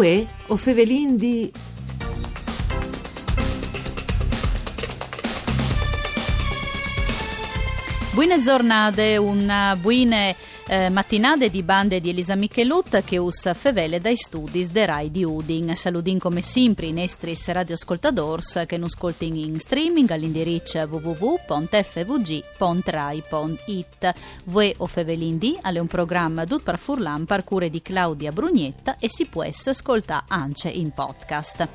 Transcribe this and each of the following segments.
Uè, o fevelin di... Buone giornate, una buone eh, mattinate di bande di Elisa Michelut che us fevele dai studi de Rai di Udin. Saludin come sempre i nostri radioascoltadors che non ascoltano in streaming all'indirizzo www.fvg.rai.it. Voi o fevelin di alle un programma dut per furlan par cure di Claudia Brugnetta e si può ascoltare anche in podcast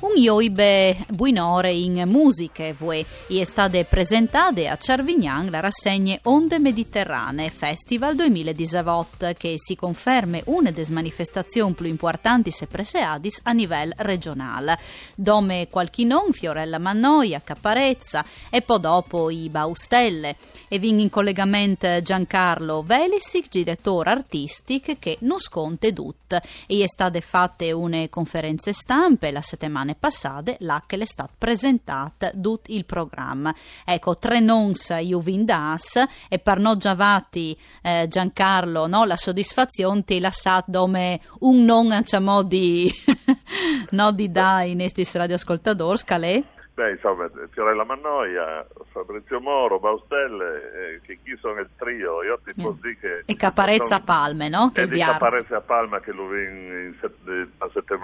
un ioibe buinore in musiche vue. E è stata presentata a Cervignan la rassegna Onde Mediterranee Festival 2018 che si conferma una delle manifestazioni più importanti se preseadis a livello regionale. Dome Qualchinon, Fiorella Mannoia, Caparezza e poi dopo i Baustelle. E ving in collegamento Giancarlo Velisic, direttore artistico che non sconte tut e è state fatte una conferenze stampe la settimana settimane passate là che le state presentate tutto il programma. Ecco, tre nons io vindas e per non giavati eh, Giancarlo no, la soddisfazione ti lasciate come un non diciamo di, no, di dai nesti radioascoltatori, scalè? Beh, insomma, Fiorella Mannoia, Fabrizio Moro, Baustelle, eh, che chi sono il trio, io ti posso dire che... E Caparezza sono, Palme, no? Che e di Caparezza Palma che in, in, in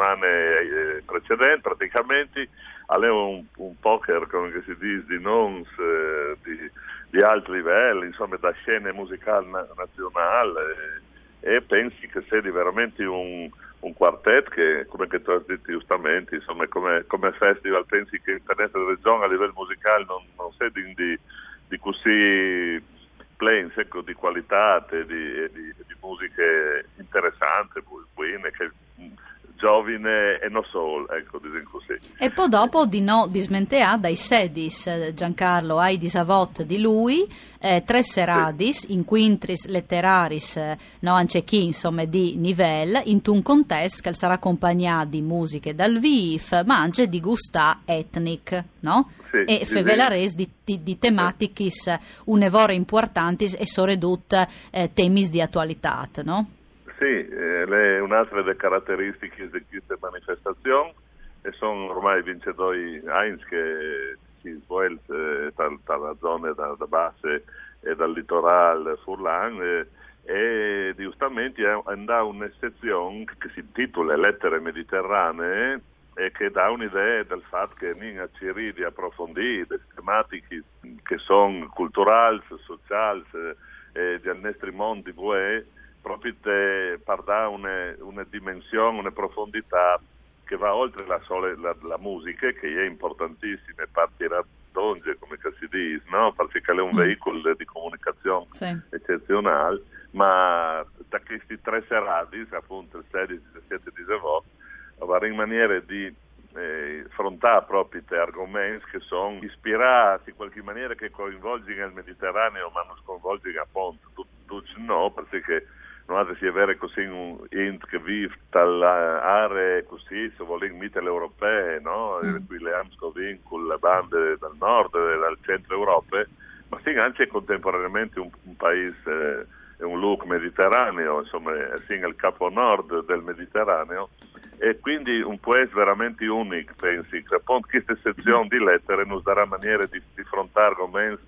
settimane eh, precedenti, praticamente, aveva un, un, poker, come si dice, di nons, eh, di, di alto livello, insomma, da scene musicali nazionali, e pensi che sia veramente un un quartet che, come che tu hai detto giustamente, insomma, come, come festival pensi che per essere regione a livello musicale non, non sia di, di, di così plain, ecco, di qualità di, di, di musiche interessanti, buone, che giovine e non solo, ecco, diciamo così. E poi dopo di no dismentea dai sedis eh, Giancarlo ai disavot di lui, eh, tre seradis sì. in quintris letteraris, eh, no anche chi insomma di Nivelle, in un contesto che sarà accompagnato di musiche dal VIF, ma anche di gustà etnic, no? Sì, e fevelares di, di, di tematicis un'evore importanti e soredut eh, temis di attualità, no? Sì, eh, un'altra delle caratteristiche di queste manifestazioni e sono ormai vincitori Heinz che si svolge dalla zona da, da base e dal litorale Furlan e, e giustamente andà un'eccezione che si intitola Lettere Mediterranee e che dà un'idea del fatto che non ci di approfondire le tematiche che sono culturali, sociali e di nostri mondi proprio per dare una, una, dimensione, una profondità che va oltre la, sola, la, la musica, che è importantissima, per tirare donge, come si dice, no? perché è un mm. veicolo di comunicazione sì. eccezionale, ma da questi tre serati, appunto il 16, il 17 e il 18, va in maniera di eh, proprio questi argomenti che sono ispirati in qualche maniera che coinvolgono il Mediterraneo ma non sconvolgono appunto tutto no perché non si avere così un int che vive dall'area così, se vogliamo mitteleuropee, no? Mm. Qui le Amscovin con le bande dal nord e dal centro Europa, ma sì anche contemporaneamente un, un paese, eh, un look mediterraneo, insomma, sì il capo nord del Mediterraneo, e quindi un paese veramente unico, pensi, che appunto questa sezione di lettere ci darà maniera di, di affrontare come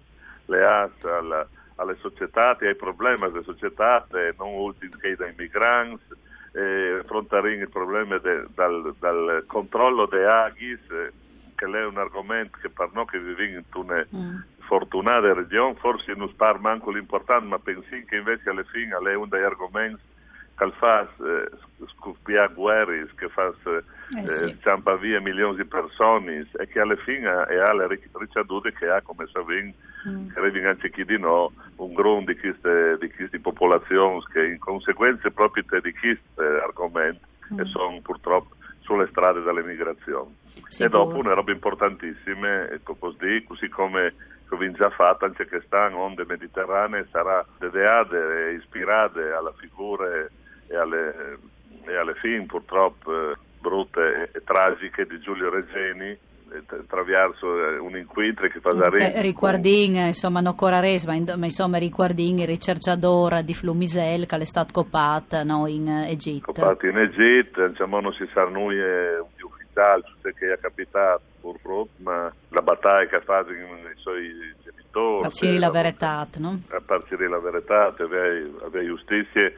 le as alla alle società e ai problemi delle società, non ultimi che dai migranti, eh, affrontare il problema de, dal, dal, controllo dei aghi, eh, che è un argomento che per noi che viviamo in una mm. fortunata regione, forse non spar manco l'importante, ma pensi che invece alla fine è uno degli argomenti che fa eh, scoppiare guerre, che fa eh, eh, sì. ciampa via milioni di persone e che alla fine ha le ricadute che ha come sapete mm. anche chi di no un gruppo di queste, di queste popolazioni che in conseguenza proprio di questi argomenti mm. e sono purtroppo sulle strade delle migrazioni Sicuro. e dopo una roba importantissima ecco così, così come abbiamo già fatto anche che stanno onde mediterranee sarà dedeate e ispirate alle figure e alle, e alle film purtroppo brutte e tragiche di Giulio Regeni, attraverso eh, un incontro che fa eh, Riguardin, insomma, non ancora resma, ma insomma, Riguardin, il ricercatore di Flumisel, che è stato copato no, in Egitto. Copato in Egitto, diciamo, non si sa noi più ufficiale, che è capitato purtroppo, ma la battaglia che ha fatto i suoi genitori... Parciri la verità, no? A parciri la verità, avere giustizia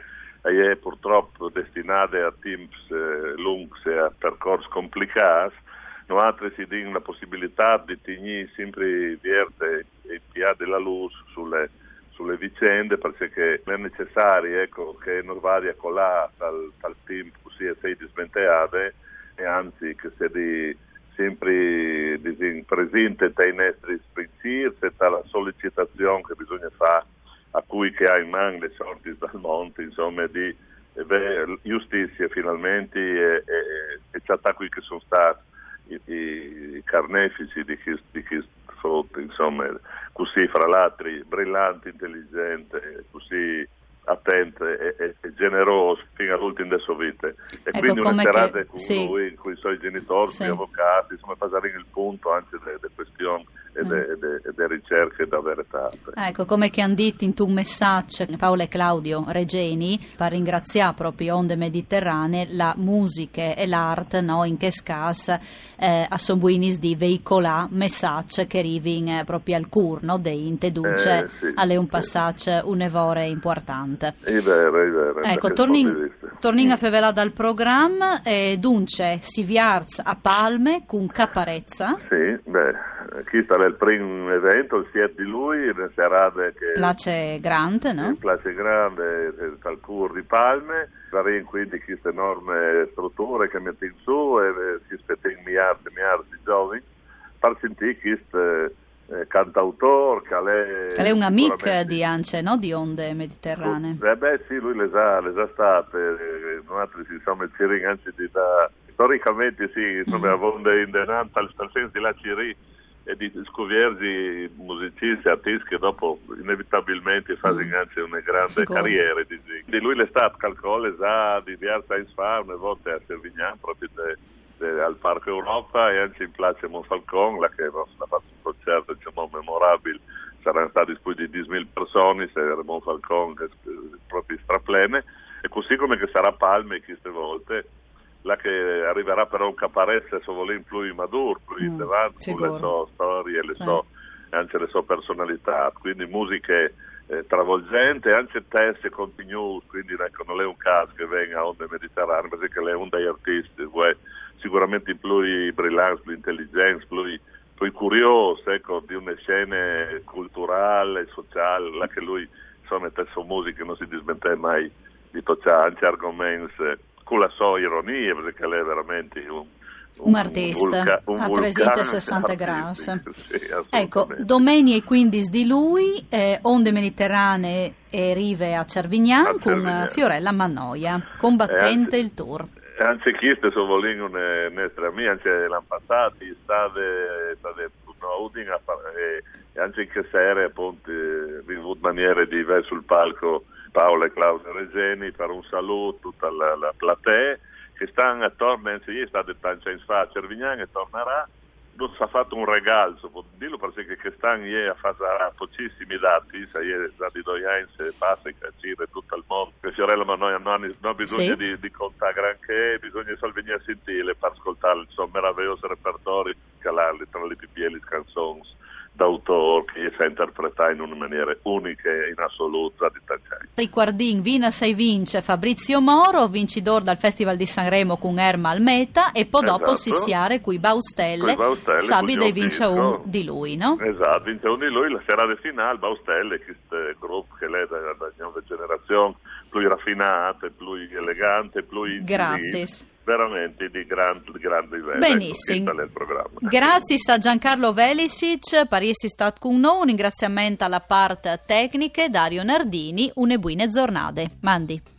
è purtroppo destinata a tempi eh, lunghi e a percorsi complicati, noi si diamo la possibilità di tenere sempre verde e più della luce sulle, sulle, vicende perché è necessario ecco, che non vada a colare dal, dal tempo e sei dismenteate e anzi che sia di sempre presente dai nostri pensieri e dalla sollecitazione che bisogna fare a cui che ha in mano le sorti dal monte, insomma, di eh, giustizia finalmente e, e, e c'è qui che sono stati i, i carnefici di questo frutto, insomma, così fra l'altro brillante, intelligente, così attento e, e, e, generoso fino all'ultimo della sua vita. E ecco, quindi una serata che, con sì. lui, con i suoi genitori, sì. con gli avvocati, insomma, fare il punto anche delle questioni e delle mm. ricerche da verità. Ecco, come che hanno detto in tuo messaggio Paolo e Claudio Regeni, per ringraziare proprio Onde Mediterranee, la musica e l'arte no, in che scassa eh, a Sombuinis di veicolare messaggi che arrivano eh, proprio al cur, no, dei inteduce, eh, sì, alle un passaggio sì. un'evore importante. È vero, è vero. Ecco, torniamo a favela dal programma, e dunque si viarz a Palme con Caparezza. Sì, beh questo è il primo evento, il 7 di lui, una serata che... Place grande, no? Place grande, dal Cur di Palme, saremo quindi queste enorme strutture che mettiamo su e si aspettano miliardi e miliardi di giovani per sentire questo eh, cantautore che è... Che è un amico di Ance, no? Di onde mediterranee. Eh beh sì, lui le sa, le sa state, eh, noi insomma ci anzi di da... Storicamente sì, insomma, mm. onde in denanta, al senso di la Ciri e di scoviersi musicisti, artisti che dopo inevitabilmente fanno mm. anche una grande carriera. Di, di lui l'estate calcola già di diverse in Sfar, una volta a Servignan, proprio de, de, al Parco Europa e anche in Place Monfalcon, là che ha fatto un concerto diciamo, memorabile, saranno stati più di 10.000 persone, se era Monfalcon proprio straplene, e così come che sarà Palme queste volte la che arriverà però un caparezza se vuole più maduro, più mm, davanti le sue storie, le sue, anche le sue personalità, quindi musiche eh, travolgenti, anche teste continue, quindi ecco, non è un caso che venga a onde mediterranee, perché lei è uno degli artisti, uè, sicuramente più brillante, più intelligente, più, più curioso ecco, di una scena culturale, sociale, la che lui insomma, le sue musiche non si dismente mai di toccare anche argomenti con la sua ironia, perché lei è veramente un, un, un artista un vulca, a 360 gradi. Sì, ecco, domeni e 15 di lui, eh, Onde Mediterranee e Rive a Cervignan, a con Cervignan. Fiorella Mannoia, combattente anzi, il tour. Anche queste sono volendo una nostra amica, anche l'anno passato, state, state una uding e anche che serie appunto, in maniera di vedere sul palco Paolo e Claudio Regeni per un saluto a tutta la, la platea che stanno attorno, anzi è stato tanto in fa a Cervignano e tornerà non si è fatto un regalo, dirlo perché che stanno ieri a fare pochissimi dati, se ieri dati due anni se passa e cacire tutto il mondo, che Fiorella ma noi non hanno bisogno sì. di, di, contare granché, bisogna solo venire a sentire per ascoltare il suo meraviglioso repertorio tra le più belle canzoni d'autore che sa interpretare in una maniera unica e in assoluta di Tancai. Ricordin Vina sei vince Fabrizio Moro, vincitore dal Festival di Sanremo con Erma Almeta e poi esatto. dopo Sissiare qui Baustelle, Baustelle Sabi dei vince un di lui, no? Esatto, vince un di lui, la serata finale Baustelle, questo gruppo che lei da, da nuova generazione, più raffinata, più elegante, più Grazie veramente di, gran, di grande livello. Benissimo. Grazie a Giancarlo Velisic, Pariesi stat con noi, un ringraziamento alla parte tecnica, Dario Nardini, une buone giornate. Mandi.